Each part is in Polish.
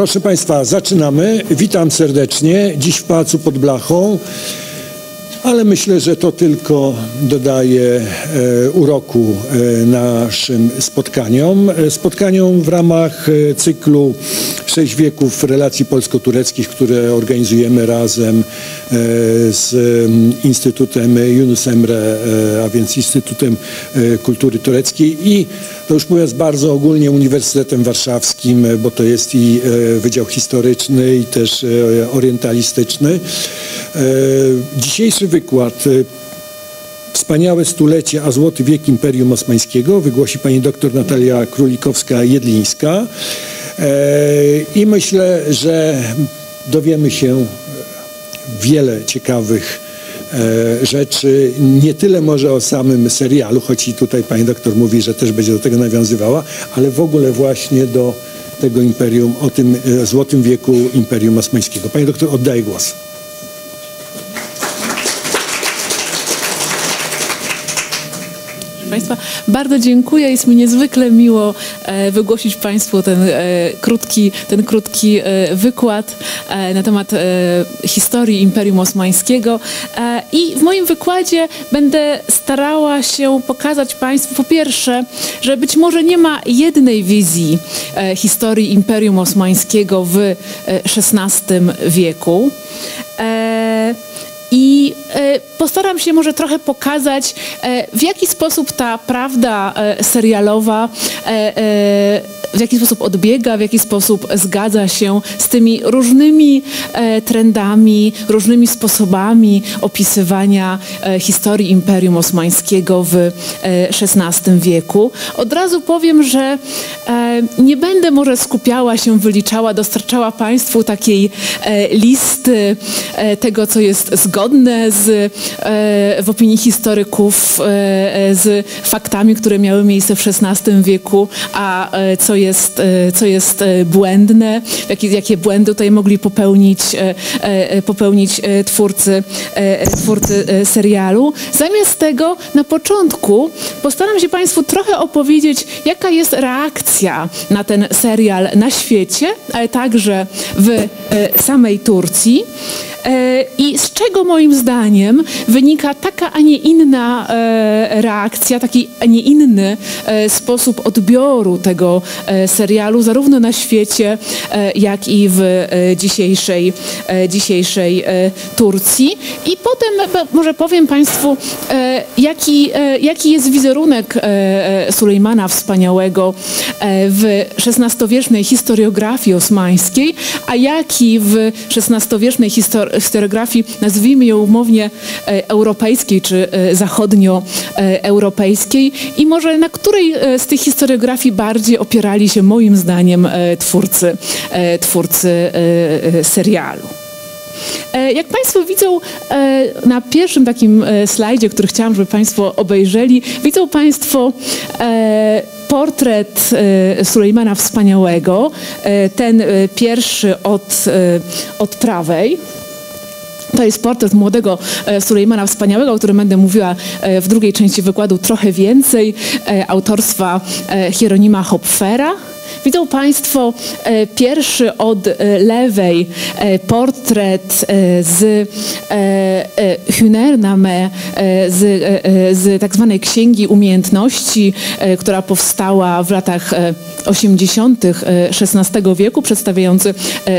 Proszę Państwa, zaczynamy. Witam serdecznie. Dziś w Pałacu pod Blachą, ale myślę, że to tylko dodaje e, uroku e, naszym spotkaniom. E, spotkaniom w ramach cyklu Sześć wieków relacji polsko-tureckich, które organizujemy razem z Instytutem Yunus Emre, a więc Instytutem Kultury Tureckiej i to już mówiąc bardzo ogólnie Uniwersytetem Warszawskim, bo to jest i Wydział Historyczny i też Orientalistyczny. Dzisiejszy wykład e, Wspaniałe stulecie, a złoty wiek Imperium Osmańskiego wygłosi pani dr Natalia Królikowska-Jedlińska. E, I myślę, że dowiemy się wiele ciekawych e, rzeczy, nie tyle może o samym serialu, choć i tutaj pani doktor mówi, że też będzie do tego nawiązywała, ale w ogóle właśnie do tego imperium, o tym e, złotym wieku Imperium Osmańskiego. Pani doktor, oddaję głos. Państwa, bardzo dziękuję. Jest mi niezwykle miło e, wygłosić Państwu ten e, krótki, ten krótki e, wykład na temat historii Imperium Osmańskiego. I w moim wykładzie będę starała się pokazać Państwu, po pierwsze, że być może nie ma jednej wizji historii Imperium Osmańskiego w XVI wieku. I e, postaram się może trochę pokazać, e, w jaki sposób ta prawda e, serialowa, w jaki sposób odbiega, w jaki sposób zgadza się z tymi różnymi e, trendami, różnymi sposobami opisywania e, historii Imperium Osmańskiego w e, XVI wieku. Od razu powiem, że e, nie będę może skupiała się, wyliczała, dostarczała Państwu takiej e, listy e, tego, co jest zgodne z, e, w opinii historyków e, e, z faktami, które miały miejsce w XVI wieku, a e, co jest, e, co jest e, błędne, jakie, jakie błędy tutaj mogli popełnić, e, popełnić twórcy, twórcy serialu. Zamiast tego na początku postaram się Państwu trochę opowiedzieć, jaka jest reakcja na ten serial na świecie, ale także w samej Turcji. E, I z czego moim zdaniem wynika taka, a nie inna e, reakcja, taki, a nie inny e, sposób odbioru tego serialu, zarówno na świecie, jak i w dzisiejszej, dzisiejszej Turcji. I potem może powiem Państwu, jaki, jaki jest wizerunek Sulejmana Wspaniałego w XVI-wiecznej historiografii osmańskiej, a jaki w XVI-wiecznej histor- historiografii, nazwijmy ją umownie e, europejskiej czy e, zachodnioeuropejskiej i może na której e, z tych historiografii bardziej opierali się moim zdaniem twórcy, twórcy serialu. Jak Państwo widzą na pierwszym takim slajdzie, który chciałam, żeby Państwo obejrzeli, widzą Państwo portret Sulejmana Wspaniałego, ten pierwszy od, od prawej. To jest portret młodego e, Sulejmana Wspaniałego, o którym będę mówiła e, w drugiej części wykładu trochę więcej, e, autorstwa Hieronima Hopfera. Widzą Państwo e, pierwszy od e, lewej e, portret z Hünername, z, z tak zwanej Księgi Umiejętności, która powstała w latach e, 80. e, XVI wieku, przedstawiający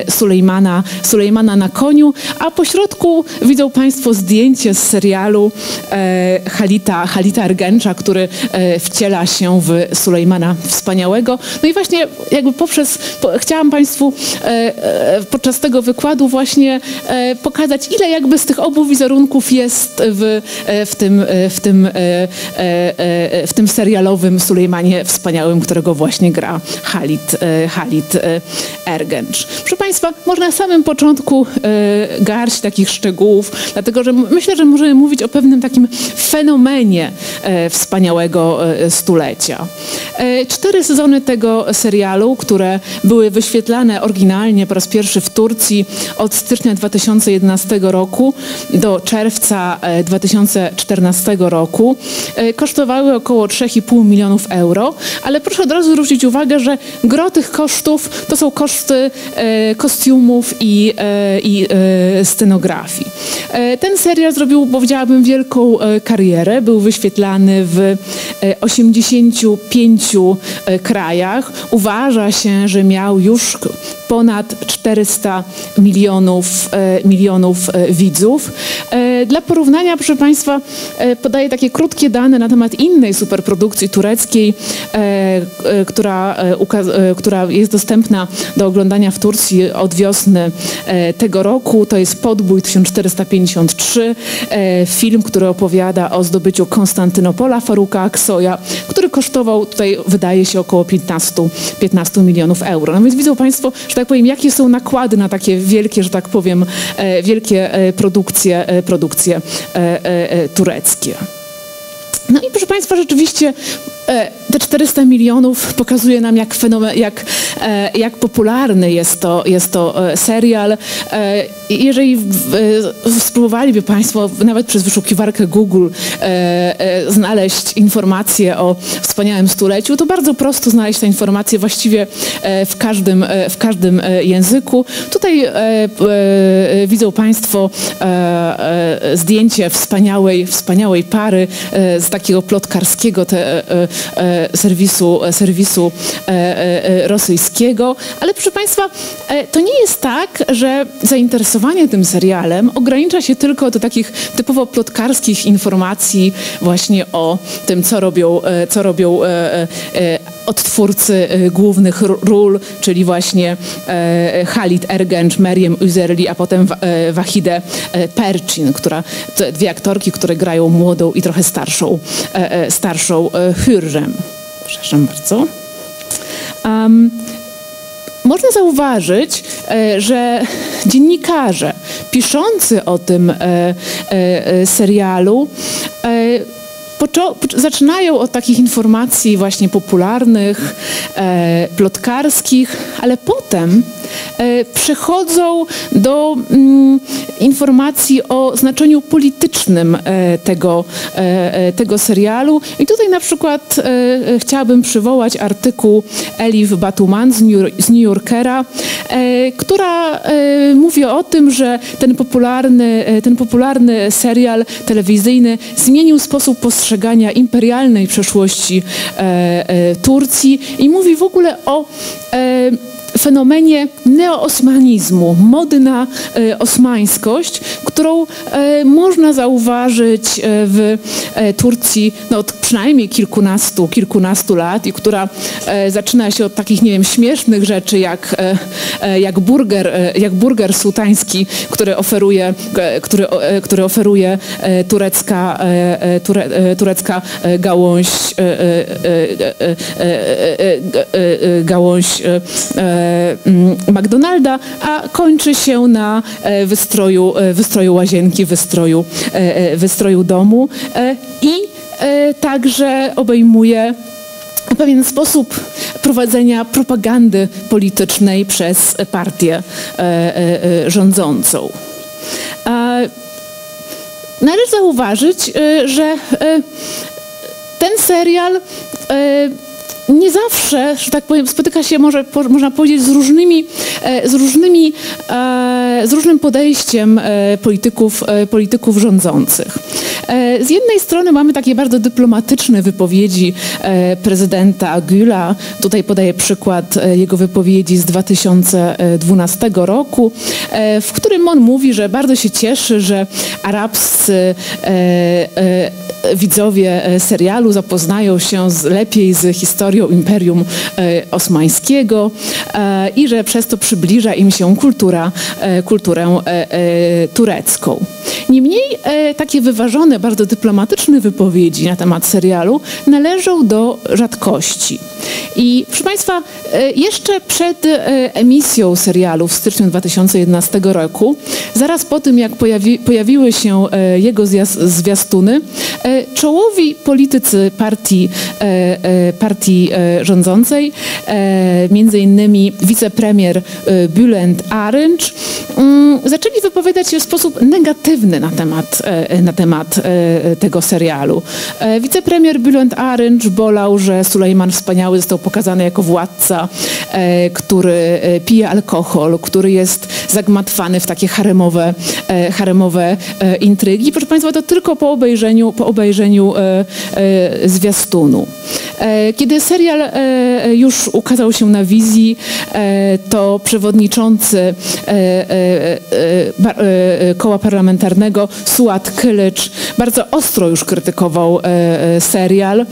Sulejmana, Sulejmana na koniu, a po środku widzą Państwo zdjęcie z serialu Halita, Halita Ergencza, który wciela się w Sulejmana Wspaniałego. No i właśnie jakby poprzez, po, chciałam Państwu e, e, podczas tego wykładu właśnie e, pokazać, ile jakby z tych obu wizerunków jest w, e, w, tym, e, w, tym, e, w tym serialowym Sulejmanie Wspaniałym, którego właśnie gra Halit, Halit Ergenc. Proszę Państwa, może na samym początku garść takich szczegółów, dlatego że myślę, że możemy mówić o pewnym takim fenomenie wspaniałego stulecia. Cztery sezony tego serialu serialu, które były wyświetlane oryginalnie po raz pierwszy w Turcji od stycznia 2011 roku do czerwca 2014 roku, kosztowały około 3,5 milionów euro, ale proszę od razu zwrócić uwagę, że gro tych kosztów to są koszty kostiumów i, i scenografii. Ten serial zrobił, powiedziałabym, wielką karierę. Był wyświetlany w 85 krajach. Uważa się, że miał już ponad 400 milionów, milionów widzów. Dla porównania, proszę Państwa, podaję takie krótkie dane na temat innej superprodukcji tureckiej, która, która jest dostępna do oglądania w Turcji od wiosny tego roku. To jest Podbój 1453, film, który opowiada o zdobyciu Konstantynopola Faruka Aksoja, który kosztował tutaj, wydaje się, około 15, 15 milionów euro. No więc widzą Państwo, że tak powiem, jakie są nakłady na takie wielkie, że tak powiem, wielkie produkcje, produkcje tureckie. No i proszę Państwa, rzeczywiście te 400 milionów pokazuje nam, jak, fenomen, jak, jak popularny jest to, jest to serial. Jeżeli spróbowaliby Państwo nawet przez wyszukiwarkę Google znaleźć informacje o wspaniałym stuleciu, to bardzo prosto znaleźć te informacje właściwie w każdym, w każdym języku. Tutaj widzą Państwo zdjęcie wspaniałej, wspaniałej pary z takiego plotkarskiego te, serwisu, serwisu rosyjskiego. Ale proszę Państwa, to nie jest tak, że zainteresowanie tym serialem ogranicza się tylko do takich typowo plotkarskich informacji właśnie o tym, co robią, co robią odtwórcy głównych ról, czyli właśnie Halit Ergenc, Meriem Üzerli, a potem Wahide Percin, która, dwie aktorki, które grają młodą i trochę starszą, starszą Hürrem. Przepraszam bardzo. Um, można zauważyć, że dziennikarze piszący o tym serialu zaczynają od takich informacji właśnie popularnych, e, plotkarskich, ale potem e, przechodzą do mm, informacji o znaczeniu politycznym e, tego, tego serialu. I tutaj na przykład chciałabym przywołać artykuł Elif Batuman z New, Yorkera, która mówi o tym, że ten popularny, ten popularny serial telewizyjny zmienił sposób postrzegania imperialnej przeszłości e, e, Turcji i mówi w ogóle o e, fenomenie neoosmanizmu, mody na e, osmańskość, którą e, można zauważyć e, w Turcji no, od przynajmniej kilkunastu, kilkunastu lat i która zaczyna się od takich, nie wiem, śmiesznych rzeczy jak, jak, burger, jak burger sułtański, który oferuje, który, który oferuje turecka, ture, turecka gałąź gałąź Mm, McDonalda, a kończy się na e, wystroju, e, wystroju łazienki, wystroju, e, wystroju domu i także obejmuje pewien sposób prowadzenia propagandy politycznej przez partię rządzącą. Należy zauważyć, że ten serial nie zawsze, że tak powiem, spotyka się, może, można powiedzieć, z różnymi, e, z różnymi, e, z różnym podejściem e, polityków, polityków rządzących. Z jednej strony mamy takie bardzo dyplomatyczne wypowiedzi prezydenta Güla. Tutaj podaję przykład jego wypowiedzi z 2012 roku, w którym on mówi, że bardzo się cieszy, że arabscy widzowie serialu zapoznają się z, lepiej z historią Imperium e, Osmańskiego e, i że przez to przybliża im się kultura, e, kulturę turecką. Niemniej takie wyważone bardzo dyplomatyczne wypowiedzi na temat serialu należą do rzadkości. I proszę Państwa, jeszcze przed emisją serialu w styczniu 2011 roku, zaraz po tym jak pojawi, pojawiły się jego zwiastuny, czołowi politycy partii, partii rządzącej, między innymi wicepremier Bülent Aręcz, mm, zaczęli wypowiadać się w sposób negatywny na temat, na temat tego serialu. Wicepremier Bülent Aręcz bolał, że Sulejman Wspaniały został pokazany jako władca, e, który e, pije alkohol, który jest zagmatwany w takie haremowe, e, haremowe intrygi. Proszę Państwa, to tylko po obejrzeniu, po obejrzeniu zwiastunu. Kiedy serial już ukazał się na wizji, to przewodniczący koła parlamentarnego Suat Kylicz bardzo ostro już krytykował serial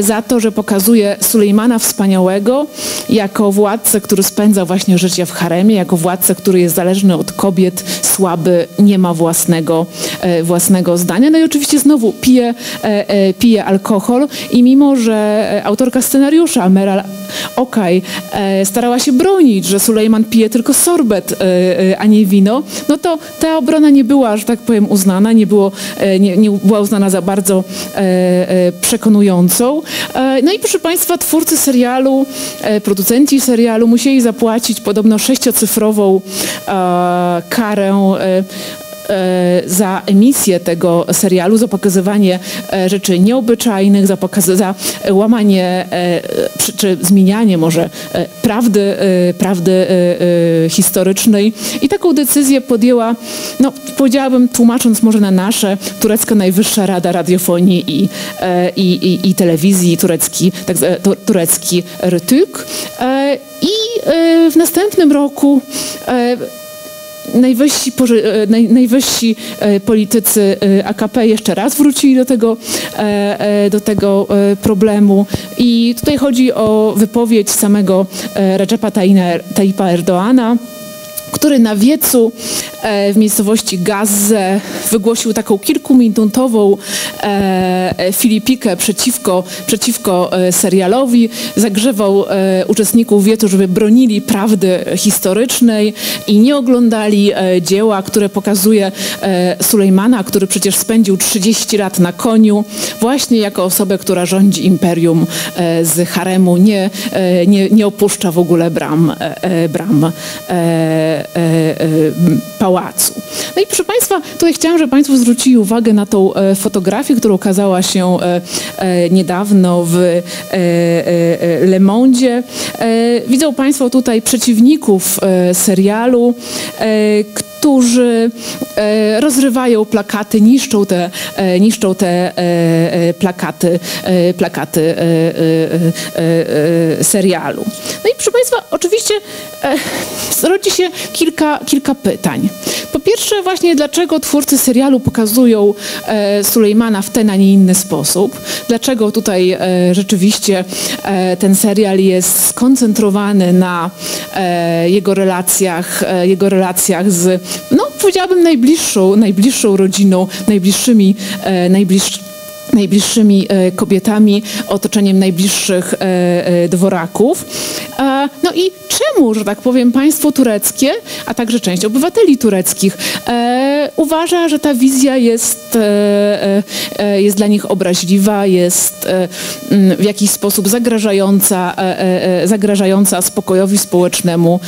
za to, że pokazuje Sulejmana Wspaniałego jako władcę, który spędza właśnie życie w haremie, jako władcę, który jest zależny od kobiet, słaby, nie ma własnego, e, własnego zdania. No i oczywiście znowu pije, e, e, pije alkohol i mimo, że autorka scenariusza Meral Okaj starała się bronić, że Sulejman pije tylko sorbet, a nie wino, no to ta obrona nie była, że tak powiem, uznana, nie, było, nie, nie była uznana za bardzo przekonującą. No i proszę Państwa, twórcy serialu, e, producenci serialu musieli zapłacić podobno sześciocyfrową e, karę e, E, za emisję tego serialu, za pokazywanie e, rzeczy nieobyczajnych, za, za łamanie e, czy zmienianie może prawdy, prawdy historycznej. I taką decyzję podjęła, no powiedziałabym, tłumacząc może na nasze, turecka Najwyższa Rada Radiofonii i, i, i, i Telewizji, turecki, tak, turecki RTÜK. I w następnym roku najwyżsi, e, naj, najwyżsi e, politycy e, AKP jeszcze raz wrócili do tego, do tego problemu. I tutaj chodzi o wypowiedź samego Recepa Tayyipa Erdoana, który na wiecu e, w miejscowości Gazze wygłosił taką kilkuminutową e, filipikę przeciwko, przeciwko e, serialowi, zagrzewał uczestników wiecu, żeby bronili prawdy historycznej i nie oglądali dzieła, które pokazuje Sulejmana, który przecież spędził 30 lat na koniu, właśnie jako osobę, która rządzi imperium z haremu, nie, nie, nie opuszcza w ogóle bram, bram E, e, pałacu. No i proszę Państwa, tutaj chciałam, żeby Państwo zwrócili uwagę na tą e, fotografię, która ukazała się niedawno w Le Monde. Widzą Państwo tutaj przeciwników serialu, e, rozrywają plakaty, niszczą te, e, niszczą te e, plakaty, plakaty serialu. No i proszę Państwa, oczywiście rodzi się kilka, kilka pytań. Po pierwsze właśnie, dlaczego twórcy serialu pokazują Sulejmana w ten, a nie inny sposób? Dlaczego tutaj rzeczywiście ten serial jest skoncentrowany na jego relacjach, jego relacjach z no powiedziałabym najbliższą, najbliższą rodziną, najbliższymi, e, najbliższymi najbliższymi e, kobietami, otoczeniem najbliższych e, e, dworaków. No i czemu, że tak powiem, państwo tureckie, a także część obywateli tureckich uważa, że ta wizja jest, jest dla nich obraźliwa, jest w jakiś sposób zagrażająca, zagrażająca spokojowi społecznemu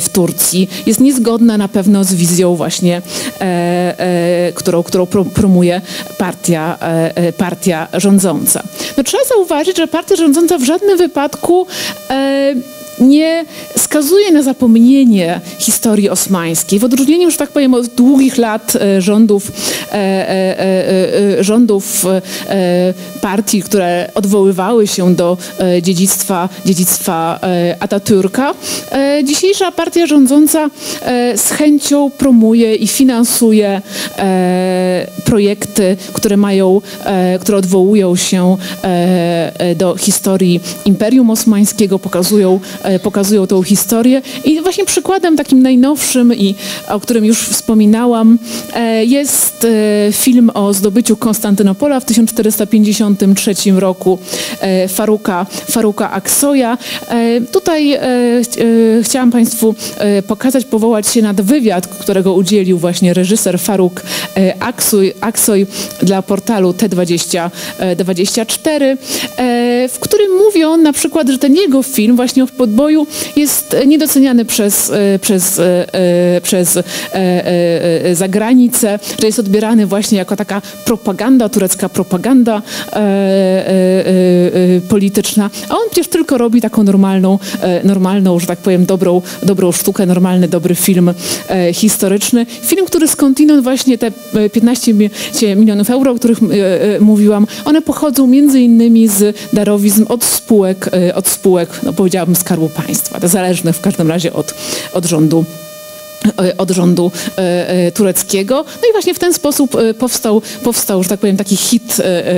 w Turcji. Jest niezgodna na pewno z wizją właśnie, którą, którą promuje partia E, e, partia rządząca. No, trzeba zauważyć, że partia rządząca w żadnym wypadku e, nie skazuje na zapomnienie historii osmańskiej. W odróżnieniu, że tak powiem, od długich lat e, rządów, e, e, rządów partii, które odwoływały się do dziedzictwa, dziedzictwa Atatürka, dzisiejsza partia rządząca z chęcią promuje i finansuje projekty, które mają, które odwołują się do historii Imperium Osmańskiego, pokazują pokazują tą historię. I właśnie przykładem takim najnowszym i o którym już wspominałam jest film o zdobyciu Konstantynopola w 1453 roku Faruka, Faruka Aksoja. Tutaj chciałam Państwu pokazać, powołać się na wywiad, którego udzielił właśnie reżyser Faruk Aksuj, Aksoj dla portalu T24, w którym mówi on na przykład, że ten jego film właśnie o podboju jest niedoceniany przez, przez, przez zagranicę, że jest odbierany właśnie jako taka propaganda, turecka propaganda polityczna, a on przecież tylko robi taką normalną, normalną, że tak powiem, dobrą, dobrą sztukę, normalny, dobry film historyczny. Film, który skądinąd właśnie te 15 milionów euro, o których mówiłam, one pochodzą między innymi z darowizm od spółek, od spółek, no powiedziałabym, Skarbu Państwa, zależnych w każdym razie od, od rządu od rządu tureckiego. No i właśnie w ten sposób powstał, powstał, że tak powiem, taki hit,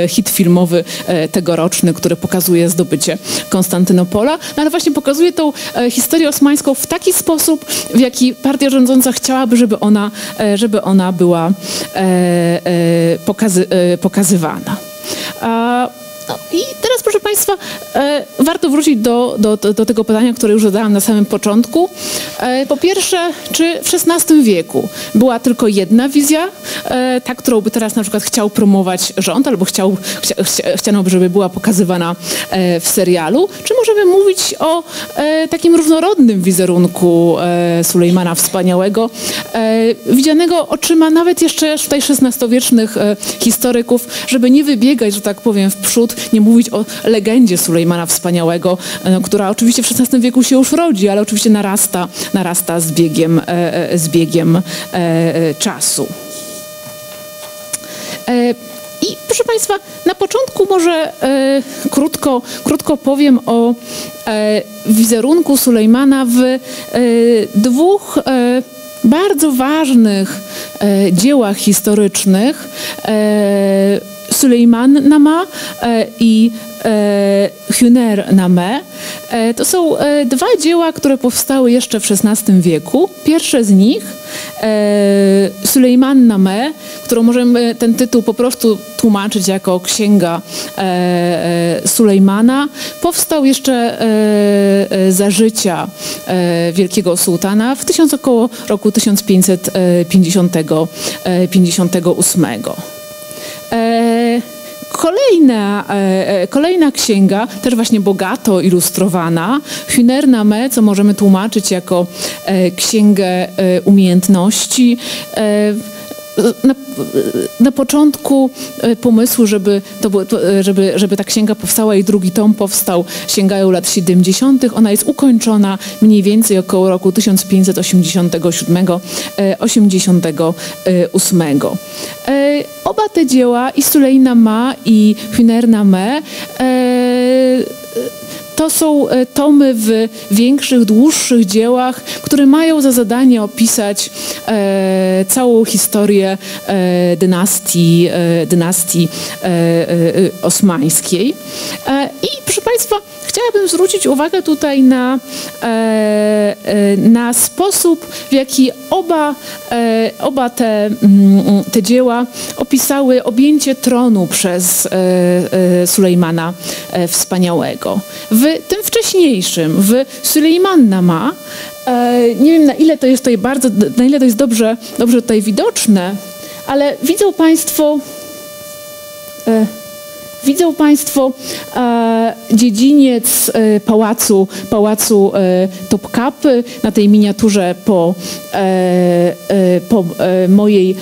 hit filmowy tegoroczny, który pokazuje zdobycie Konstantynopola, no ale właśnie pokazuje tą historię osmańską w taki sposób, w jaki partia rządząca chciałaby, żeby ona, żeby ona była pokazy, pokazywana. No i teraz, proszę Państwa, e, warto wrócić do, do, do, tego pytania, które już zadałam na samym początku. E, po pierwsze, czy w XVI wieku była tylko jedna wizja, e, ta, którą by teraz na przykład chciał promować rząd, albo chciał, chcia, chciano by, żeby była pokazywana e, w serialu? Czy możemy mówić o e, takim różnorodnym wizerunku e, Sulejmana Wspaniałego, widzianego oczyma nawet jeszcze tutaj XVI-wiecznych historyków, żeby nie wybiegać, że tak powiem, w przód nie mówić o legendzie Sulejmana Wspaniałego, no, która oczywiście w XVI wieku się już rodzi, ale oczywiście narasta, narasta z biegiem, e, e, z biegiem e, czasu. I proszę Państwa, na początku może e, krótko, krótko powiem o e, wizerunku Sulejmana w e, dwóch bardzo ważnych dziełach historycznych. Sulejman Nama e, i e, Huner Name. E, to są dwa dzieła, które powstały jeszcze w XVI wieku. Pierwsze z nich, Sulejman Name, którą możemy ten tytuł po prostu tłumaczyć jako Księga Sulejmana, powstał jeszcze za życia wielkiego sułtana w tysiąc, około roku 1558. Kolejna, e, e, kolejna księga, też właśnie bogato ilustrowana, Hüner Me, co możemy tłumaczyć jako e, księgę umiejętności na, na, początku e, pomysłu, żeby, to, e, żeby, żeby ta księga powstała i drugi tom powstał, sięgają lat 70. Ona jest ukończona mniej więcej około roku 1587-88. E, oba te dzieła, i Sulejna Ma i Hünerna Me, to są e, tomy w większych, dłuższych dziełach, które mają za zadanie opisać e, całą historię e, dynastii, e, dynastii e, e, osmańskiej. I proszę Państwa, chciałabym zwrócić uwagę tutaj na, na sposób, w jaki oba, oba te, mm, te dzieła opisały objęcie tronu przez Sulejmana Wspaniałego. W tym wcześniejszym, w Sulejmannama, e, nie wiem na ile to jest tutaj bardzo, na ile to jest dobrze, dobrze tutaj widoczne, ale widzą Państwo e, Widzą Państwo e, dziedziniec e, pałacu, pałacu e, Topkapy na tej miniaturze po, e, e, po e, mojej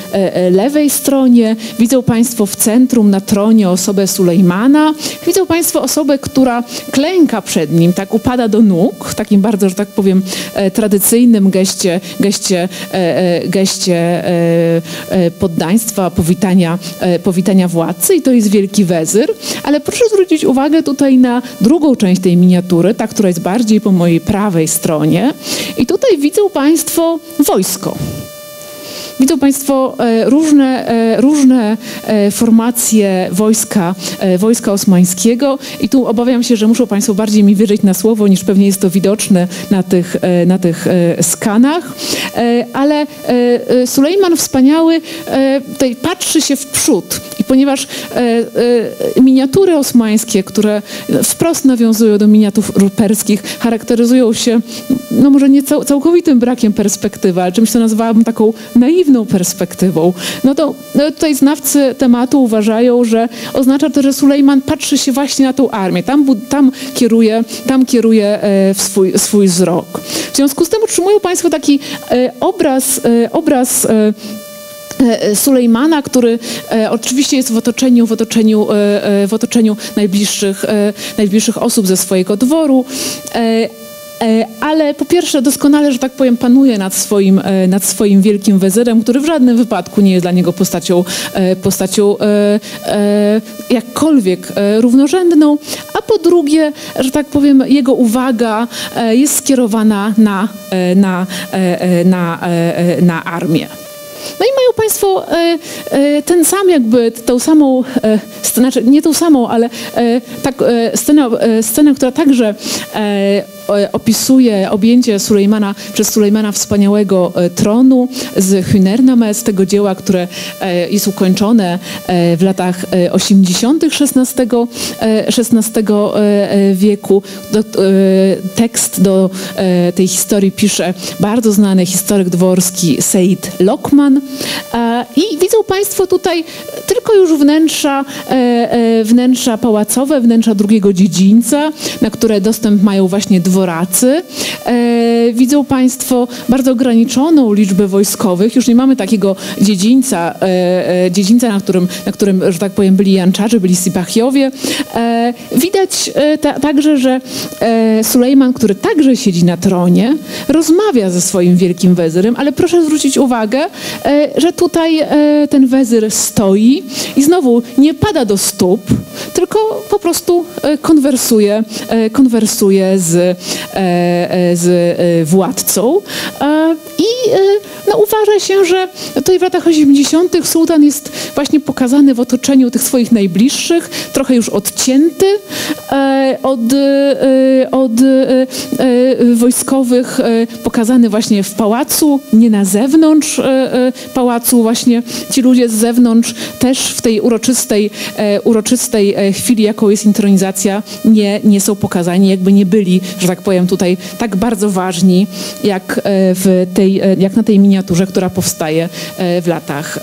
lewej stronie. Widzą Państwo w centrum na tronie osobę Sulejmana. Widzą Państwo osobę, która klęka przed nim, tak upada do nóg, w takim bardzo, że tak powiem, tradycyjnym geście, geście, geście poddaństwa, powitania, powitania władcy i to jest wielki wezyr ale proszę zwrócić uwagę tutaj na drugą część tej miniatury, ta, która jest bardziej po mojej prawej stronie. I tutaj widzą Państwo wojsko. widzą Państwo różne, różne formacje wojska, wojska osmańskiego i tu obawiam się, że muszą Państwo bardziej mi wierzyć na słowo, niż pewnie jest to widoczne na tych, na tych skanach. Ale Sulejman Wspaniały tutaj patrzy się w przód ponieważ miniatury osmańskie, które wprost nawiązują do miniatur perskich, charakteryzują się, no może nie całkowitym brakiem perspektywy, ale czymś, co nazwałabym taką naiwną perspektywą, no to no tutaj znawcy tematu uważają, że oznacza to, że Sulejman patrzy się właśnie na tą armię, tam, tam kieruje, tam kieruje e, swój, swój wzrok. W związku z tym otrzymują Państwo taki e, obraz, e, obraz Sulejmana, który e, oczywiście jest w otoczeniu, w otoczeniu, e, w otoczeniu najbliższych, e, najbliższych osób ze swojego dworu. Ale po pierwsze doskonale, że tak powiem, panuje nad swoim, nad swoim wielkim wezyrem, który w żadnym wypadku nie jest dla niego postacią, postacią jakkolwiek równorzędną, a po drugie, że tak powiem, jego uwaga jest skierowana na, na, na, na armię. No i mają Państwo e, e, ten sam jakby, tą samą, e, znaczy nie tą samą, ale tak, scenę, scenę, która także opisuje objęcie Sulejmana przez Sulejmana wspaniałego tronu z Hünernames, tego dzieła, które jest ukończone w latach 80. XVI, XVI wieku. Tekst do tej historii pisze bardzo znany historyk dworski Seid Lokman. E, I widzą Państwo tutaj tylko już wnętrza, e, e, wnętrza pałacowe, wnętrza drugiego dziedzińca, na które dostęp mają właśnie dworacy. Widzą Państwo bardzo ograniczoną liczbę wojskowych. Już nie mamy takiego dziedzińca, dziedzińca na, którym, na którym, że tak powiem, byli Janczarzy, byli Sipachiowie. Widać także, że Sulejman, który także siedzi na tronie, rozmawia ze swoim wielkim wezyrem, ale proszę zwrócić uwagę, że tutaj e, ten wezyr stoi i znowu nie pada do stóp, tylko po prostu e, konwersuje, e, konwersuje z, z władcą. I no, uważa się, że tutaj w latach 80. sułtan jest właśnie pokazany w otoczeniu tych swoich najbliższych, trochę już odcięty od, od wojskowych, pokazany właśnie w pałacu, nie na zewnątrz pałacu właśnie ci ludzie z zewnątrz też w tej uroczystej, e, uroczystej e, chwili, jaką jest intronizacja, nie, nie są pokazani, jakby nie byli, że tak powiem, tutaj tak bardzo ważni, jak, e, w tej, jak na tej miniaturze, która powstaje w latach,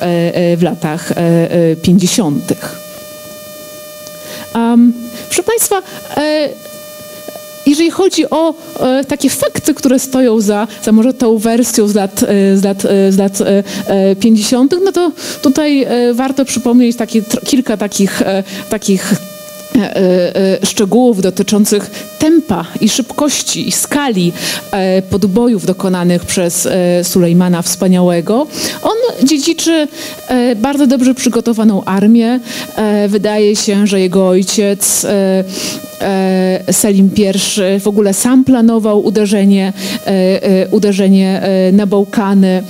w latach 50. Um, proszę Państwa, jeżeli chodzi o e, takie fakty, które stoją za, za może tą wersją z lat, e, z lat, e, z lat e, 50., no to tutaj e, warto przypomnieć takie, kilka takich, e, takich szczegółów dotyczących tempa i szybkości i skali podbojów dokonanych przez Sulejmana Wspaniałego. On dziedziczy bardzo dobrze przygotowaną armię. Wydaje się, że jego ojciec E, Selim I w ogóle sam planował uderzenie, e, e, uderzenie na Bałkany.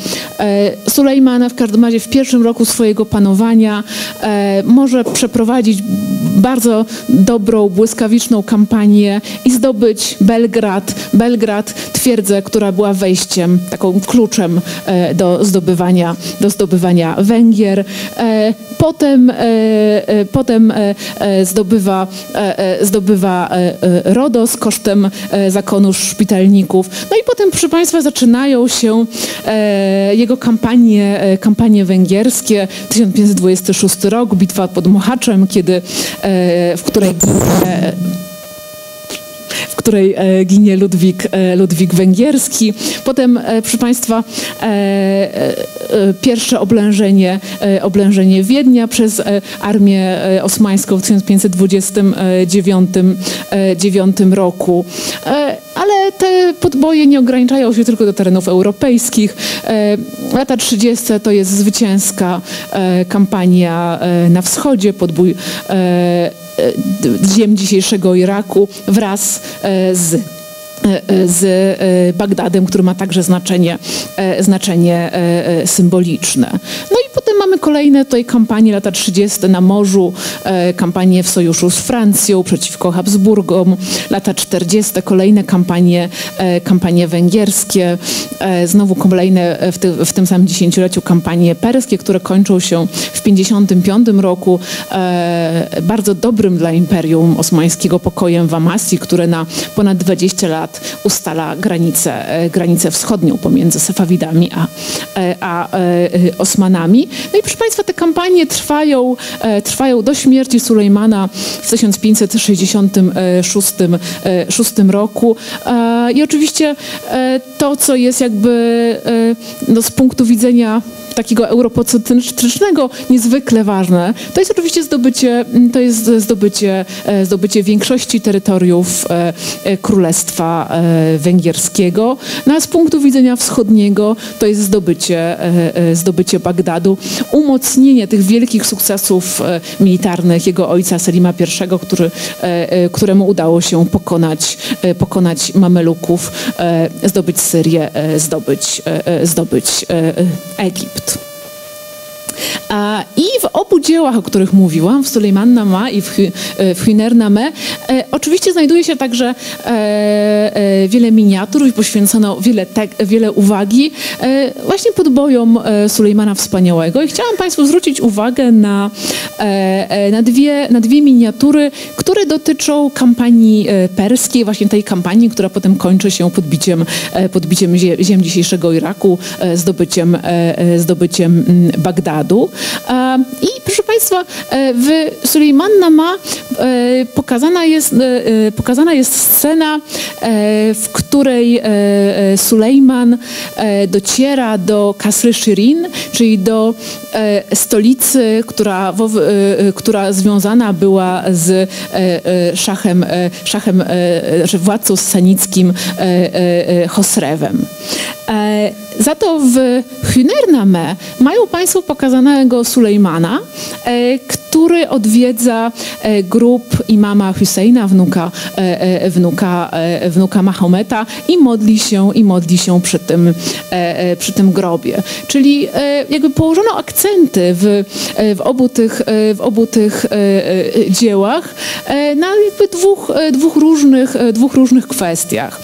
Sulejman w każdym razie w pierwszym roku swojego panowania może przeprowadzić bardzo dobrą, błyskawiczną kampanię i zdobyć Belgrad. Belgrad, twierdzę, która była wejściem, taką kluczem do zdobywania, do zdobywania Węgier. Potem, potem zdobywa, zdobywa zdobywa e, e, RODOS kosztem e, zakonu szpitalników. No i potem, proszę Państwa, zaczynają się jego kampanie, kampanie węgierskie. 1526 rok, bitwa pod Mohaczem, kiedy, w której której e, ginie Ludwik, e, Ludwik Węgierski. Potem, e, proszę Państwa, pierwsze oblężenie, oblężenie Wiednia przez armię osmańską w 1529 roku. Ale te podboje nie ograniczają się tylko do terenów europejskich. Lata 30. to jest zwycięska kampania na wschodzie, podbój ziem dzisiejszego Iraku wraz z z Bagdadem, który ma także znaczenie, znaczenie symboliczne. No i potem kolejne tutaj kampanie lata 30. na morzu, kampanie w sojuszu z Francją przeciwko Habsburgom, lata 40. kolejne kampanie, kampanie węgierskie, znowu kolejne w, ty, w tym samym dziesięcioleciu kampanie perskie, które kończą się w 55 roku bardzo dobrym dla Imperium Osmańskiego pokojem w Amasji, które na ponad 20 lat ustala granicę, e, granicę wschodnią pomiędzy Safawidami a, e, a e, Osmanami. No i proszę Państwa, te kampanie trwają, trwają do śmierci Sulejmana w 1566 6 roku. I oczywiście to, co jest jakby no, z punktu widzenia takiego europocentrycznego niezwykle ważne, to jest oczywiście zdobycie, to jest zdobycie, e, zdobycie większości terytoriów e, e, Królestwa Węgierskiego. No a z punktu widzenia wschodniego to jest zdobycie, zdobycie Bagdadu, umocnienie tych wielkich sukcesów militarnych jego ojca Selima I, który, któremu udało się pokonać, pokonać Mameluków, zdobyć Syrię, zdobyć, zdobyć Egipt. I w obu dziełach, o których mówiłam, w Sulejman Nama i w, e, w Name, e, oczywiście znajduje się także e, wiele miniatur i poświęcono wiele, wiele uwagi właśnie podbojom Sulejmana Wspaniałego. I chciałam Państwu zwrócić uwagę na, na, dwie, na dwie miniatury, które dotyczą kampanii perskiej, właśnie tej kampanii, która potem kończy się podbiciem, podbiciem ziem dzisiejszego Iraku, zdobyciem, zdobyciem Bagdadu. I proszę Państwa, e, w Sulejmanna ma e, pokazana jest, e, pokazana jest scena, w której Sulejman dociera do Kasry Shirin, czyli do stolicy, która, która związana była z szachem, szachem władcą sanickim Hosrewem. Za to w Hünername mają Państwo pokazanego Sulejmana, e, który odwiedza e, grup imama Husseina, wnuka, e, wnuka, wnuka Mahometa i modli się, i modli się przy tym, przy tym grobie. Czyli jakby położono akcenty w, w, obu, tych, w obu tych dziełach na jakby dwóch, dwóch, różnych, dwóch różnych kwestiach.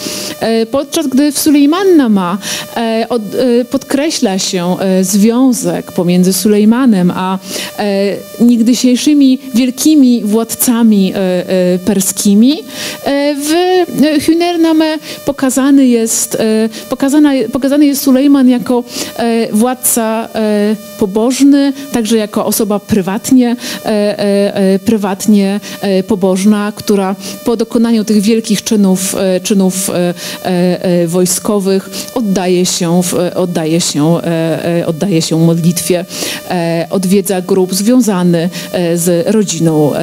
Podczas gdy w Sulejmanna ma od, podkreśla się związek pomiędzy Sulejmanem a niegdysiejszymi wielkimi władcami perskimi, w Hünername pokazany jest, pokazana, pokazany jest Sulejman jako władca pobożny, także jako osoba prywatnie, prywatnie pobożna, która po dokonaniu tych wielkich czynów, czynów wojskowych oddaje się, oddaje się, oddaje się modlitwie, odwiedza grup związany z rodziną,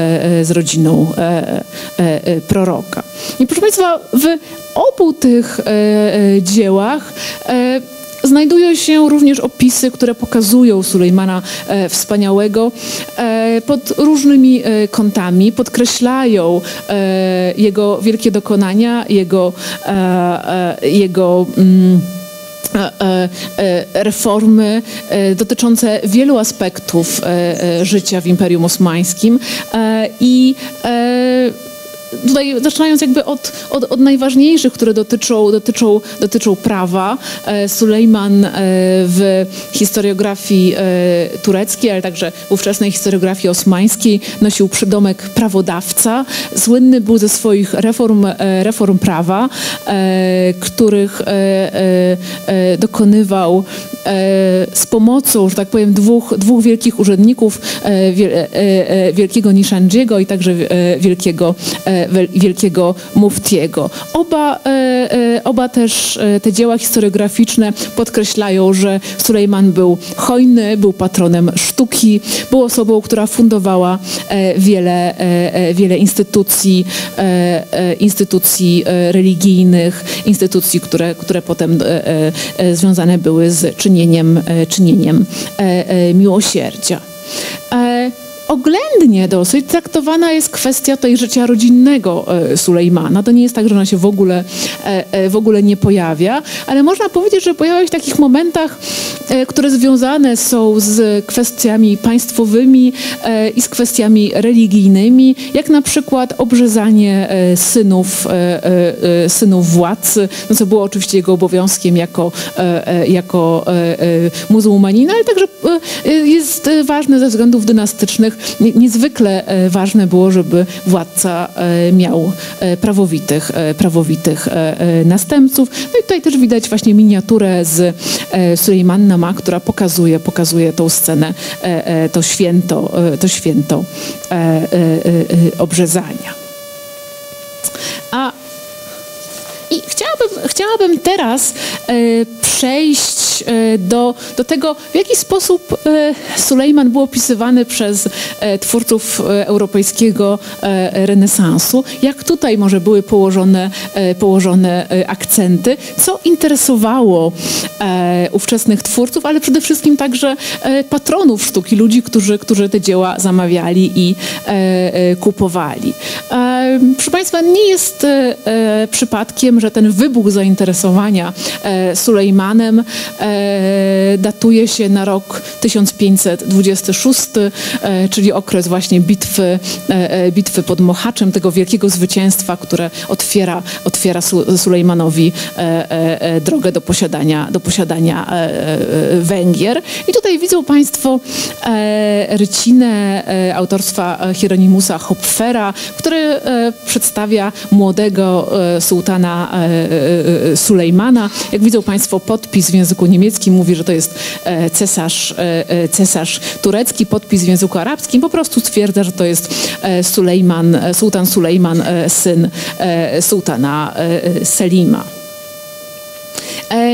z rodziną proroka. I proszę Państwa, w obu tych dziełach Znajdują się również opisy, które pokazują Sulejmana e, Wspaniałego e, pod różnymi e, kątami, podkreślają e, jego wielkie dokonania, jego, e, e, jego mm, reformy dotyczące wielu aspektów życia w Imperium Osmańskim. I tutaj zaczynając jakby od, od, od, najważniejszych, które dotyczą, dotyczą, dotyczą prawa. E, Sulejman e, w historiografii e, tureckiej, ale także w ówczesnej historiografii osmańskiej nosił przydomek prawodawca. Słynny był ze swoich reform, reform prawa, których dokonywał z pomocą, że tak powiem, dwóch, dwóch wielkich urzędników, wielkiego Nishandziego i także wielkiego wielkiego Muftiego. Oba, e, e, oba też e, te dzieła historiograficzne podkreślają, że Sulejman był hojny, był patronem sztuki, był osobą, która fundowała wiele, wiele instytucji, instytucji religijnych, instytucji, które, które potem związane były z czynieniem, czynieniem miłosierdzia. Oględnie dosyć traktowana jest kwestia tej życia rodzinnego Sulejmana. To nie jest tak, że ona się w ogóle, w ogóle nie pojawia, ale można powiedzieć, że pojawia się w takich momentach, które związane są z kwestiami państwowymi i z kwestiami religijnymi, jak na przykład obrzezanie synów, synów władcy, no co było oczywiście jego obowiązkiem jako, jako muzułmanina, ale także jest ważne ze względów dynastycznych. Niezwykle ważne było, żeby władca miał prawowitych, prawowitych następców. No i tutaj też widać właśnie miniaturę z Sulejman Nama, która pokazuje, pokazuje tą scenę, to święto, to święto obrzezania. Chciałabym, teraz e, przejść e, do, do tego, w jaki sposób e, Sulejman był opisywany przez twórców europejskiego renesansu, jak tutaj może były położone, położone akcenty, co interesowało ówczesnych twórców, ale przede wszystkim także patronów sztuki, ludzi, którzy, którzy te dzieła zamawiali i kupowali. Proszę Państwa, nie jest przypadkiem, że ten wybuch zainteresowania e, Sulejmanem e, datuje się na rok 1526, e, czyli okres właśnie bitwy, bitwy pod Mohaczem, tego wielkiego zwycięstwa, które otwiera, otwiera Sulejmanowi drogę do posiadania, do posiadania Węgier. I tutaj widzą Państwo rycinę autorstwa Hieronimusa Hopfera, który przedstawia młodego sułtana Sulejmana. Jak widzą Państwo, podpis w języku niemieckim mówi, że to jest e, cesarz, cesarz turecki, podpis w języku arabskim po prostu stwierdza, że to jest Sulejman, sułtan Sulejman, syn sułtana Selima.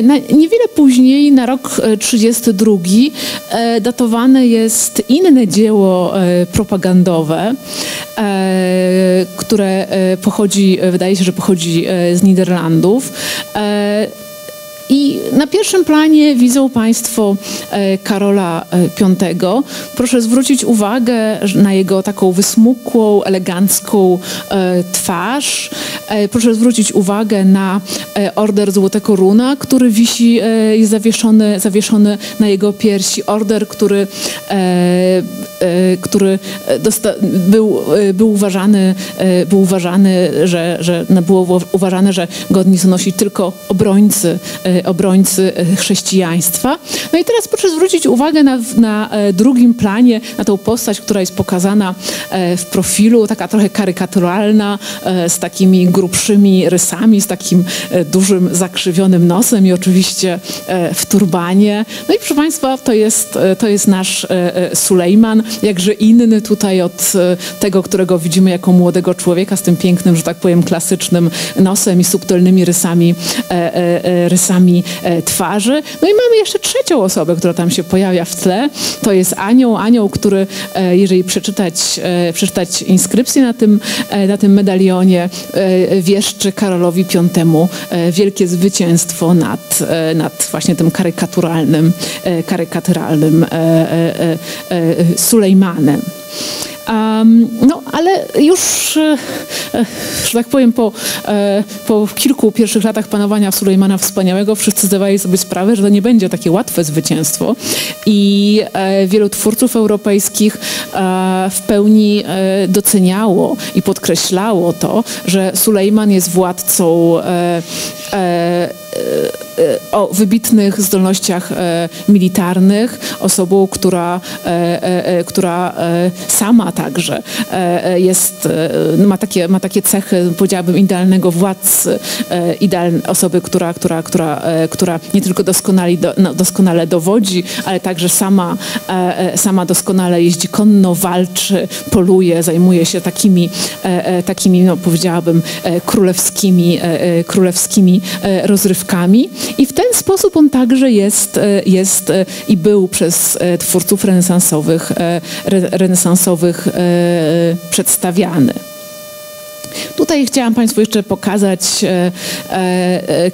Na, niewiele później, na rok 32, datowane jest inne dzieło propagandowe, które pochodzi, wydaje się, że pochodzi z Niderlandów. I na pierwszym planie widzą Państwo e, Karola V. Proszę zwrócić uwagę na jego taką wysmukłą, elegancką e, twarz. E, proszę zwrócić uwagę na order Złotego Runa, który wisi, jest zawieszony, zawieszony na jego piersi. Order, który, który był, był uważany, był uważany, że, że było uważane, że godni są nosić tylko obrońcy obrońcy e, chrześcijaństwa. No i teraz proszę zwrócić uwagę na, na e, drugim planie, na tą postać, która jest pokazana e, w profilu, taka trochę karykaturalna, z takimi grubszymi rysami, z takim dużym, zakrzywionym nosem i oczywiście w turbanie. No i proszę Państwa, to jest, to jest nasz Sulejman, jakże inny tutaj od tego, którego widzimy jako młodego człowieka z tym pięknym, że tak powiem, klasycznym nosem i subtelnymi rysami, rysami e, twarzy. No i mamy jeszcze trzecią osobę, która tam się pojawia w tle. To jest anioł, anioł, który, e, jeżeli przeczytać, e, przeczytać inskrypcję na tym, na tym medalionie, wieszczy Karolowi V wielkie zwycięstwo nad, nad właśnie tym karykaturalnym, karykaturalnym Sulejmanem. Um, no, ale już, e, że tak powiem, po, e, po kilku pierwszych latach panowania Sulejmana Wspaniałego wszyscy zdawali sobie sprawę, że to nie będzie takie łatwe zwycięstwo. I e, wielu twórców europejskich w pełni doceniało i podkreślało to, że Sulejman jest władcą o wybitnych zdolnościach militarnych, osobą, która, która sama także jest, ma takie, ma takie cechy, powiedziałabym, idealnego władcy, idealnej osoby, która, która, która, która nie tylko doskonale, no, doskonale dowodzi, ale także sama, sama doskonale jeździ konno, walczy, poluje, zajmuje się takimi, takimi no, powiedziałabym, królewskimi, królewskimi rozrywkami. I w ten sposób on także jest, jest i był przez twórców renesansowych, renesansowych przedstawiany. Tutaj chciałam Państwu jeszcze pokazać e, e, e,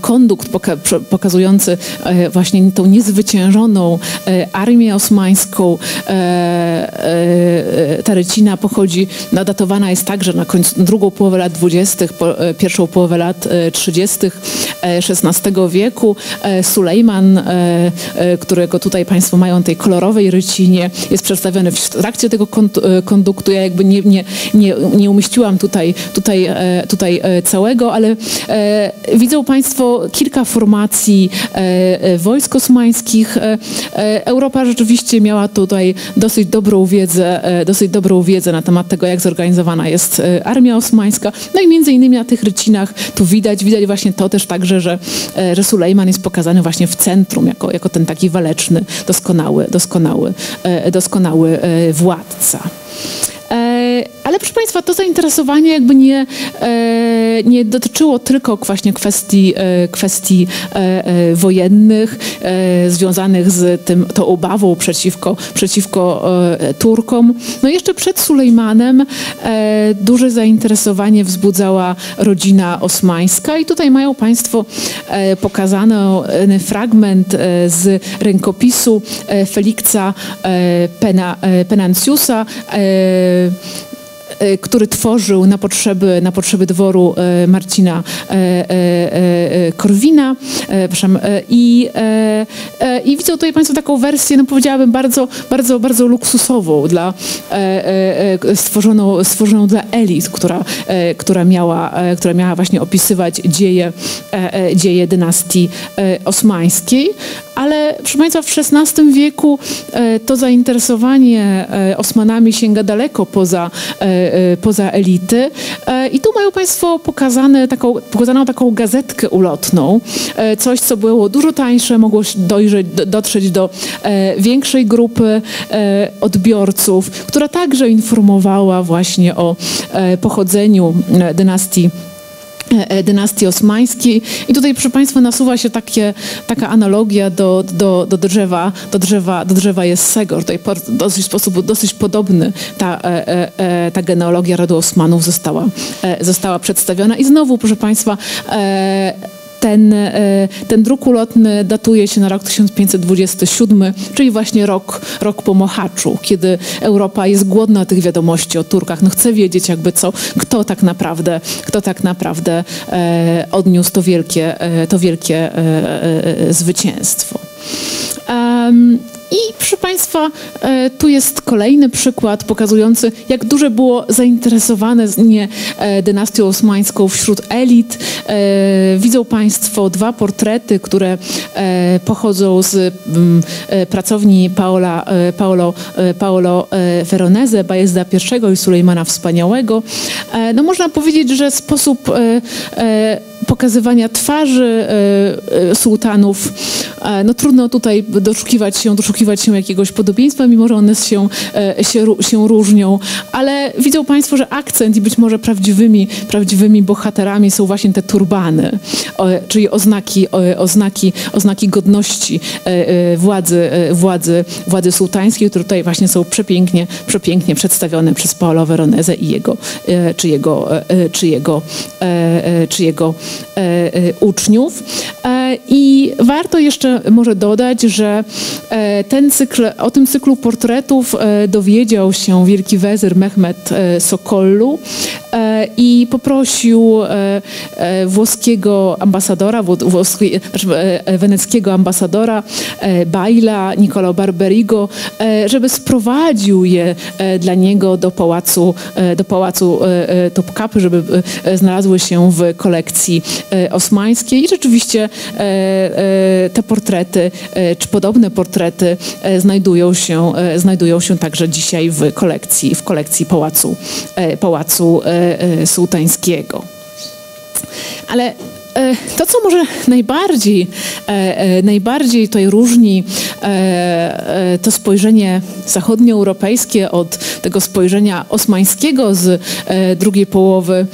kondukt poka, pokazujący właśnie tą niezwyciężoną armię osmańską. Ta rycina pochodzi, datowana jest także na końcu, drugą połowę lat 20., po, e, pierwszą połowę lat 30. XVI wieku. Sulejman, którego tutaj Państwo mają tej kolorowej rycinie, jest przedstawiony w trakcie tego konduktu. Ja jakby nie, nie, nie, nie umieściłam tutaj, tutaj, tutaj całego, ale widzą Państwo kilka formacji wojsk osmańskich. Europa rzeczywiście miała tutaj dosyć dobrą wiedzę, dosyć dobrą wiedzę na temat tego, jak zorganizowana jest armia osmańska. No i między innymi na tych rycinach tu widać, widać właśnie to też także, że, że Sulejman jest pokazany właśnie w centrum, jako, jako ten taki waleczny, doskonały, doskonały, doskonały władca. E, ale proszę Państwa, to zainteresowanie jakby nie, e, nie dotyczyło tylko właśnie kwestii, e, kwestii wojennych związanych z tym, tą obawą przeciwko, przeciwko Turkom. No jeszcze przed Sulejmanem duże zainteresowanie wzbudzała rodzina osmańska i tutaj mają Państwo pokazany fragment z rękopisu Feliksa Pena, Penanciusa E, który tworzył na potrzeby, na potrzeby dworu e, Marcina e, Korwina. I, I widzą tutaj Państwo taką wersję, no powiedziałabym, bardzo, bardzo, bardzo luksusową, dla, stworzoną, stworzoną dla elit, która, która, miała, która miała właśnie opisywać dzieje, dzieje dynastii osmańskiej. Ale proszę Państwa, w XVI wieku to zainteresowanie Osmanami sięga daleko poza E, poza elity. E, I tu mają Państwo pokazane taką, pokazaną taką gazetkę ulotną, e, coś, co było dużo tańsze, mogło dojrzeć, dotrzeć do większej grupy odbiorców, która także informowała właśnie o pochodzeniu dynastii E, e, dynastii osmańskiej. I tutaj, proszę Państwa, nasuwa się takie, taka analogia do, do, do, drzewa, do, drzewa, do drzewa Jessego. Tutaj w dosyć sposób dosyć podobny ta, e, ta genealogia rodu Osmanów została, została przedstawiona. I znowu, proszę Państwa, ten, e, ten druk ulotny datuje się na rok 1527, czyli właśnie rok, rok po Mochaczu, kiedy Europa jest głodna tych wiadomości o Turkach. No chce wiedzieć jakby co, kto tak naprawdę, kto tak naprawdę e, odniósł to wielkie, e, to wielkie zwycięstwo. Um, i proszę Państwa, e, tu jest kolejny przykład pokazujący, jak duże było zainteresowane nie, e, dynastią osmańską wśród elit. E, widzą Państwo dwa portrety, które pochodzą z mm, pracowni Paola, Paolo, Paolo Veronese, Bajezda I i Sulejmana Wspaniałego. No można powiedzieć, że sposób pokazywania twarzy sułtanów, no trudno tutaj doszukiwać się, doszukiwać się jakiegoś podobieństwa, mimo że one się, e, się, się różnią, ale widzą Państwo, że akcent i być może prawdziwymi, prawdziwymi bohaterami są właśnie te turbany, czyli oznaki, oznaki, oznaki godności e, e, władzy, władzy, władzy sułtańskiej, które tutaj właśnie są przepięknie, przepięknie przedstawione przez Paolo Veronese i jego, czy jego, czy jego, czy jego uczniów. I warto jeszcze może dodać, że ten cykl, o tym cyklu portretów e, dowiedział się wielki wezyr Mehmet e, Sokollu e, i poprosił włoskiego ambasadora, włoski, weneckiego ambasadora Baila, Niccolo Barberigo, żeby sprowadził je dla niego do pałacu, do pałacu Topkapy, żeby znalazły się w kolekcji osmańskiej. I rzeczywiście te portrety, czy podobne portrety E, znajdują się, e, znajdują się także dzisiaj w kolekcji, w kolekcji Pałacu, e, Pałacu Sułtańskiego. Ale to, co może najbardziej, najbardziej tutaj różni to spojrzenie zachodnioeuropejskie od tego spojrzenia osmańskiego z drugiej połowy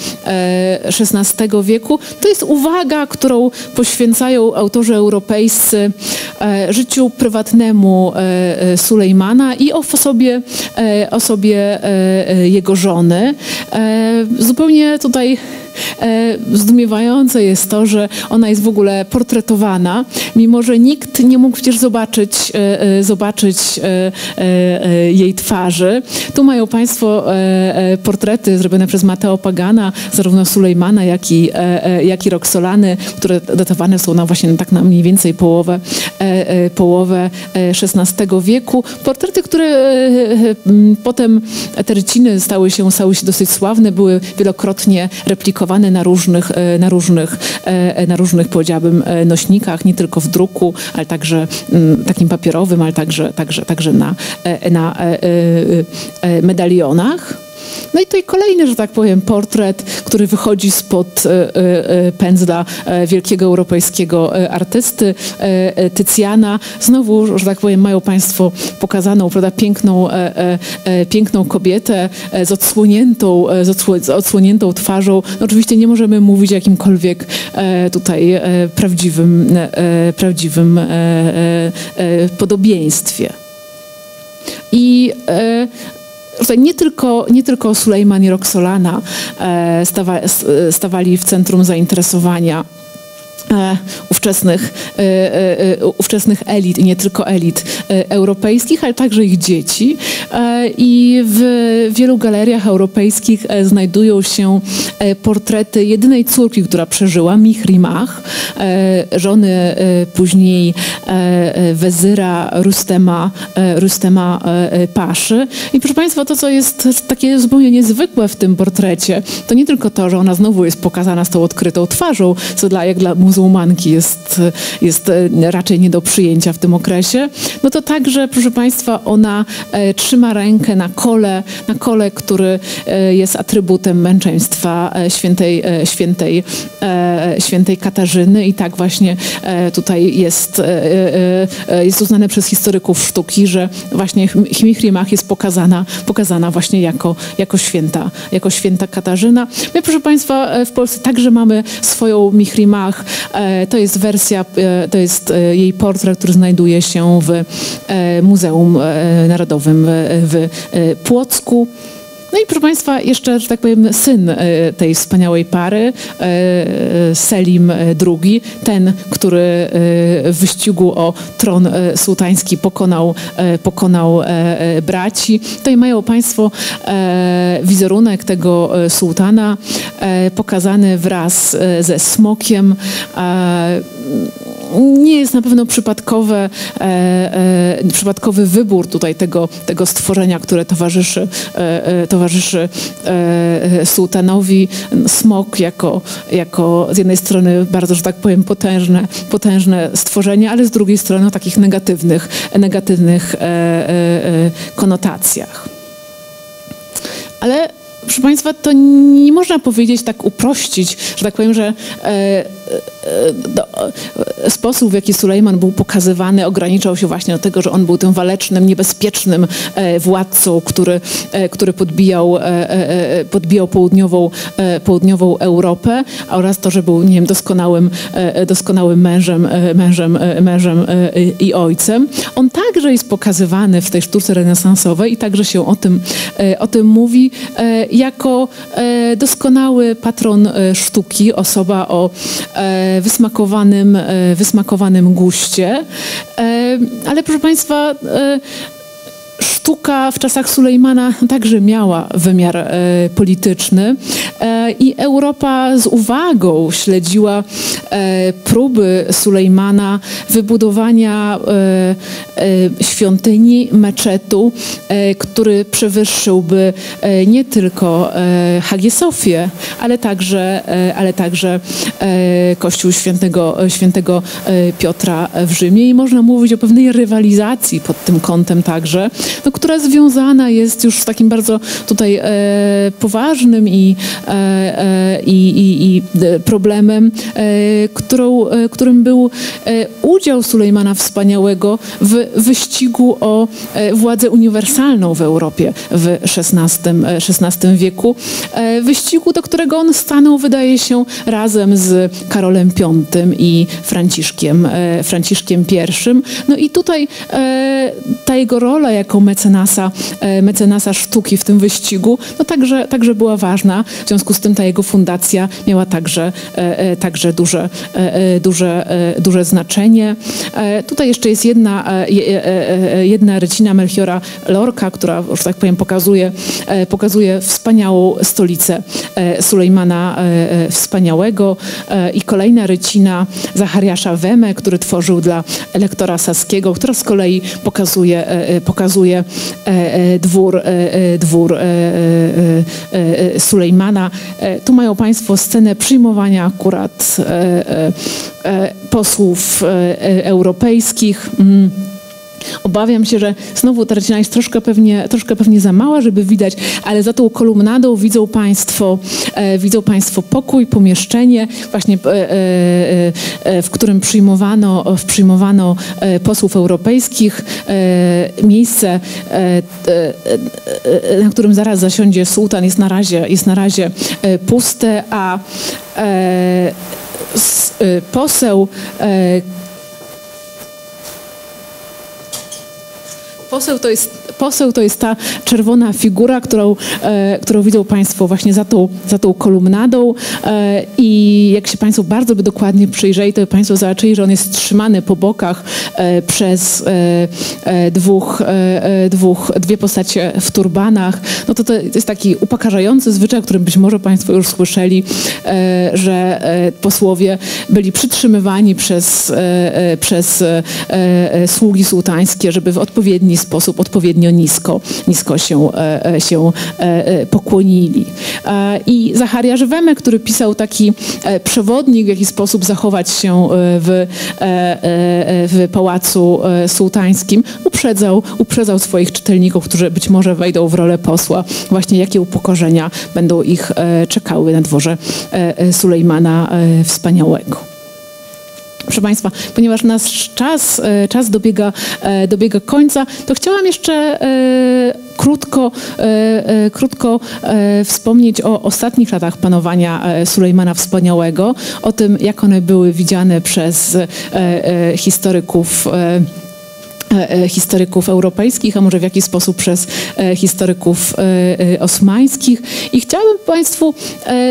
XVI wieku, to jest uwaga, którą poświęcają autorzy europejscy życiu prywatnemu Sulejmana i o osobie, osobie jego żony. Zupełnie tutaj e, zdumiewające jest to, że ona jest w ogóle portretowana, mimo że nikt nie mógł przecież zobaczyć, e, e zobaczyć e, e, e, jej twarzy. Tu mają Państwo portrety zrobione przez Mateo Pagana, zarówno Sulejmana, jak i, jak i Roxolany, które datowane są na właśnie tak na mniej więcej połowę, połowę XVI wieku. Portrety, które potem te ryciny stały się, stały się dosyć sławne, były wielokrotnie replikowane na różnych, e, na różnych, e, na różnych powiedziałabym, e, nośnikach, nie tylko w druku, ale także takim papierowym, ale także, także, także na, na medalionach. No i tutaj kolejny, że tak powiem, portret, który wychodzi spod e, e, e, pędzla wielkiego europejskiego artysty Tycjana. Znowu, że tak powiem, mają Państwo pokazaną, prawda, piękną, piękną kobietę z odsłoniętą, z odsłoniętą twarzą. No oczywiście nie możemy mówić o jakimkolwiek tutaj prawdziwym, prawdziwym podobieństwie. I nie tylko, nie tylko Sulejman i Roxolana e, stawa, stawali w centrum zainteresowania ówczesnych, e, e, ówczesnych elit, nie tylko elit europejskich, ale także ich dzieci. I w wielu galeriach europejskich znajdują się portrety jedynej córki, która przeżyła, Mihrimach, żony później wezyra Rustema, Rustema Paszy. I proszę Państwa, to co jest takie zupełnie niezwykłe w tym portrecie, to nie tylko to, że ona znowu jest pokazana z tą odkrytą twarzą, co dla, jak dla muzułmanki jest, jest e, raczej nie do przyjęcia w tym okresie, no to także, proszę Państwa, ona e, trzyma rękę na kole, na kole, który e, jest atrybutem męczeństwa świętej, świętej, świętej Katarzyny i tak właśnie tutaj jest, jest uznane przez historyków sztuki, że właśnie Chimihrimach jest pokazana, pokazana właśnie jako, jako, święta, jako święta Katarzyna. My, proszę Państwa, w Polsce także mamy swoją Mihrimach, E, to jest wersja, e, to jest e, jej portret, który znajduje się w Muzeum Narodowym w Płocku. No i proszę Państwa, jeszcze, że tak powiem, syn e, tej wspaniałej pary, e, Selim II, ten, który e, w wyścigu o tron sułtański pokonał, pokonał braci. Tutaj mają Państwo wizerunek tego sułtana pokazany wraz ze smokiem nie jest na pewno przypadkowe, e, e, przypadkowy wybór tutaj tego, tego stworzenia, które towarzyszy, e, e towarzyszy e, e, sułtanowi. Smok jako, jako z jednej strony bardzo, że tak powiem, potężne, potężne stworzenie, ale z drugiej strony o takich negatywnych, negatywnych konotacjach. Ale proszę Państwa, to nie można powiedzieć tak uprościć, że tak powiem, że e, do, sposób, w jaki Sulejman był pokazywany, ograniczał się właśnie do tego, że on był tym walecznym, niebezpiecznym e, władcą, który, e, który podbijał, e, podbijał południową, południową Europę oraz to, że był nie wiem, doskonałym, doskonałym mężem, mężem, mężem i ojcem. On także jest pokazywany w tej sztuce renesansowej i także się o tym, o tym mówi jako doskonały patron sztuki, osoba o wysmakowanym, e, wysmakowanym guście. E, ale proszę Państwa, e, sztuka w czasach Sulejmana także miała wymiar e, polityczny e, i Europa z uwagą śledziła e, próby Sulejmana wybudowania świątyni, meczetu, który przewyższyłby nie tylko Hagię Sofię, ale także, ale także Kościół świętego, świętego Piotra w Rzymie. I można mówić o pewnej rywalizacji pod tym kątem także, no, która związana jest już z takim bardzo tutaj e, poważnym i, e, i, i, i problemem, którą, którym był udział Sulejmana Wspaniałego w wyścigu o władzę uniwersalną w Europie w XVI, XVI wieku. Wyścigu, do którego on stanął, wydaje się, razem z Karolem V i Franciszkiem, Franciszkiem I. No i tutaj ta jego rola jako mecenasa, mecenasa sztuki w tym wyścigu, no także, także była ważna. W związku z tym ta jego fundacja miała także, także duże, duże, duże znaczenie. Tutaj jeszcze jest jedna, jedna rycina Melchiora Lorca, która, że tak powiem, pokazuje, pokazuje wspaniałą stolicę Sulejmana Wspaniałego i kolejna rycina Zachariasza Weme, który tworzył dla elektora saskiego, która z kolei pokazuje, pokazuje dwór, dwór Sulejmana. Tu mają Państwo scenę przyjmowania akurat posłów europejskich. Obawiam się, że znowu ta rycina jest troszkę pewnie, troszkę pewnie za mała, żeby widać, ale za tą kolumnadą widzą Państwo, e, widzą państwo pokój, pomieszczenie, właśnie e, e, e w którym przyjmowano, przyjmowano e, posłów europejskich. E, miejsce, na którym zaraz zasiądzie sułtan jest na razie, jest na razie puste, a poseł poseł to jest poseł to jest ta czerwona figura, którą, e, którą widzą Państwo właśnie za tą, za tą kolumnadą e, i jak się Państwo bardzo by dokładnie przyjrzeli, to by Państwo zobaczyli, że on jest trzymany po bokach e, przez dwóch, dwóch, dwie postacie w turbanach. No to to jest taki upokarzający zwyczaj, o którym być może Państwo już słyszeli, że posłowie byli przytrzymywani przez, przez sługi sułtańskie, żeby w odpowiedni sposób, odpowiednio nisko, nisko się, e, e, się e, pokłonili. I Zachariasz Wemek, który pisał taki przewodnik, w jaki sposób zachować się w, w pałacu sułtańskim, uprzedzał, uprzedzał swoich czytelników, którzy być może wejdą w rolę posła, właśnie jakie upokorzenia będą ich czekały na dworze Sulejmana Wspaniałego. Proszę Państwa, ponieważ nasz czas, e, czas dobiega, e, dobiega końca, to chciałam jeszcze e, krótko, krótko wspomnieć o ostatnich latach panowania Sulejmana Wspaniałego, o tym, jak one były widziane przez historyków historyków europejskich, a może w jakiś sposób przez e, historyków osmańskich. I chciałabym Państwu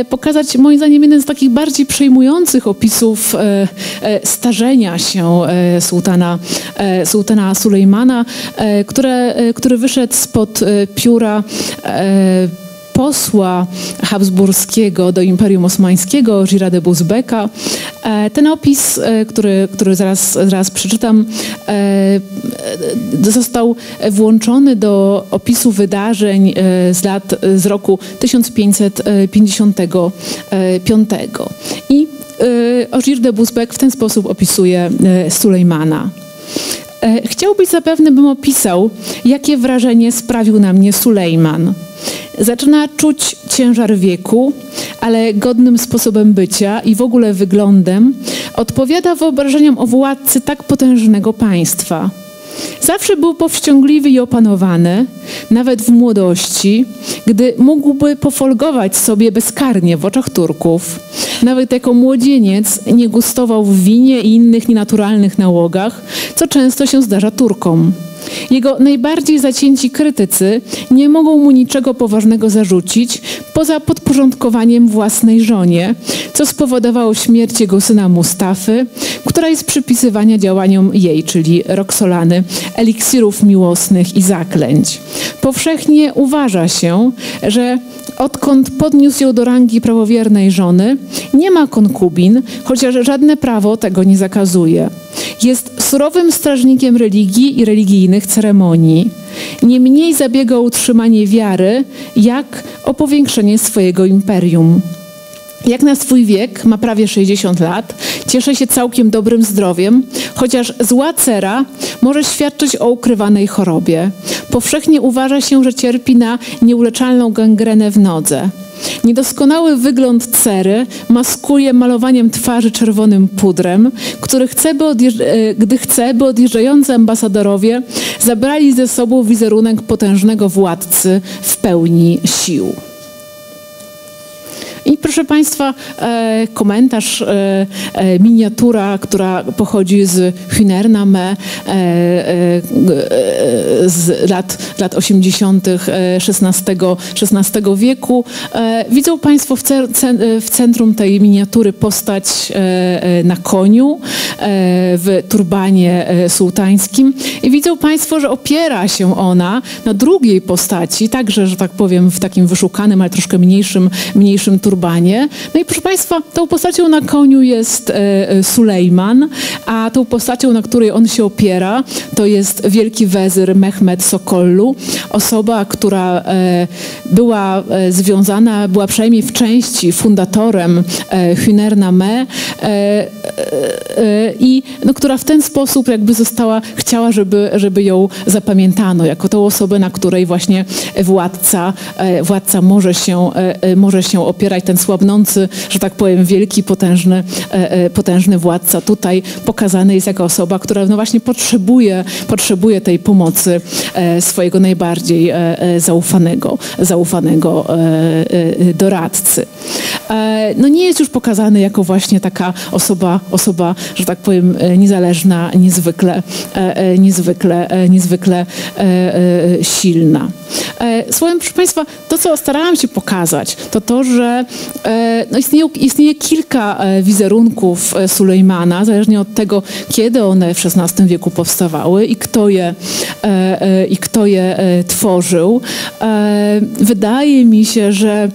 pokazać, moim zdaniem, jeden z takich bardziej przejmujących opisów starzenia się sułtana, sułtana Sulejmana, które, który wyszedł spod pióra posła habsburskiego do Imperium Osmańskiego, Gira de Buzbeka. E, ten opis, e, który, który zaraz, zaraz przeczytam, e, został włączony do opisu wydarzeń z lat z roku 1555. I Ożir de Buzbek w ten sposób opisuje Sulejmana. Chciałbyś zapewne, bym opisał, jakie wrażenie sprawił na mnie Sulejman. Zaczyna czuć ciężar wieku, ale godnym sposobem bycia i w ogóle wyglądem odpowiada wyobrażeniom o władcy tak potężnego państwa. Zawsze był powściągliwy i opanowany, nawet w młodości, gdy mógłby pofolgować sobie bezkarnie w oczach Turków. Nawet jako młodzieniec nie gustował w winie i innych nienaturalnych nałogach, co często się zdarza Turkom. Jego najbardziej zacięci krytycy nie mogą mu niczego poważnego zarzucić poza podporządkowaniem własnej żonie, co spowodowało śmierć jego syna Mustafy, która jest przypisywania działaniom jej, czyli Roxolany, eliksirów miłosnych i zaklęć. Powszechnie uważa się, że odkąd podniósł ją do rangi prawowiernej żony, nie ma konkubin, chociaż żadne prawo tego nie zakazuje. Jest surowym strażnikiem religii i religijnych ceremonii. Nie mniej zabiega o utrzymanie wiary, jak o powiększenie swojego imperium. Jak na swój wiek, ma prawie 60 lat, cieszy się całkiem dobrym zdrowiem, chociaż zła cera może świadczyć o ukrywanej chorobie. Powszechnie uważa się, że cierpi na nieuleczalną gangrenę w nodze. Niedoskonały wygląd cery maskuje malowaniem twarzy czerwonym pudrem, który chce, by e, gdy chce, by odjeżdżający ambasadorowie zabrali ze sobą wizerunek potężnego władcy w pełni sił. I proszę Państwa, e, komentarz, e, e, miniatura, która pochodzi z Hünerna e, e, e, z lat, lat 80. e, XVI, XVI wieku. Widzą Państwo w, centrum tej miniatury postać na koniu w turbanie sułtańskim i widzą Państwo, że opiera się ona na drugiej postaci, także, że tak powiem, w takim wyszukanym, ale troszkę mniejszym, mniejszym turbanie. No i proszę Państwa, tą postacią na koniu jest e, e, Sulejman, a tą postacią, na której on się opiera, to jest wielki wezyr Mehmed Sokollu, osoba, która e, była związana, była przynajmniej w części fundatorem e, Hünerna Me e, e, e, i no, która w ten sposób jakby została, chciała, żeby, żeby ją zapamiętano jako tą osobę, na której właśnie władca, władca może, się, może się opierać, ten słabnący, że tak powiem, wielki, potężny, e, e, potężny władca. Tutaj pokazany jest jako osoba, która no właśnie potrzebuje, potrzebuje tej pomocy e, swojego najbardziej zaufanego, zaufanego doradcy. E, No nie jest już pokazany jako właśnie taka osoba, osoba, że tak powiem, e, niezależna, niezwykle, e, niezwykle, niezwykle silna. Słowem, proszę Państwa, to, co starałam się pokazać, to to, że no istnieje, istnieje kilka wizerunków Sulejmana, zależnie od tego, kiedy one w XVI wieku powstawały i kto je, i kto je tworzył. Wydaje mi się, że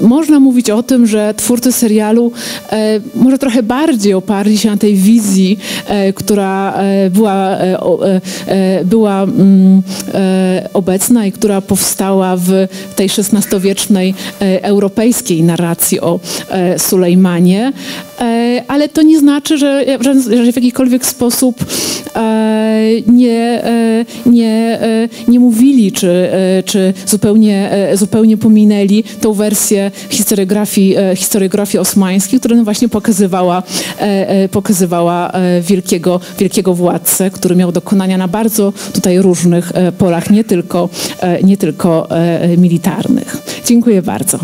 można mówić o tym, że twórcy serialu e, może trochę bardziej oparli się na tej wizji, e, która e, była, e, e, e, była mm, e, obecna i która powstała w tej XVI-wiecznej europejskiej narracji o Sulejmanie. Ale to nie znaczy, że, że, w jakikolwiek sposób nie, nie, nie mówili, czy, czy zupełnie, zupełnie pominęli tą wersję historiografii, e, historiografii osmańskiej, która no właśnie pokazywała, e, e, pokazywała wielkiego, wielkiego władcę, który miał dokonania na bardzo tutaj różnych polach, nie tylko, nie tylko militarnych. Dziękuję bardzo.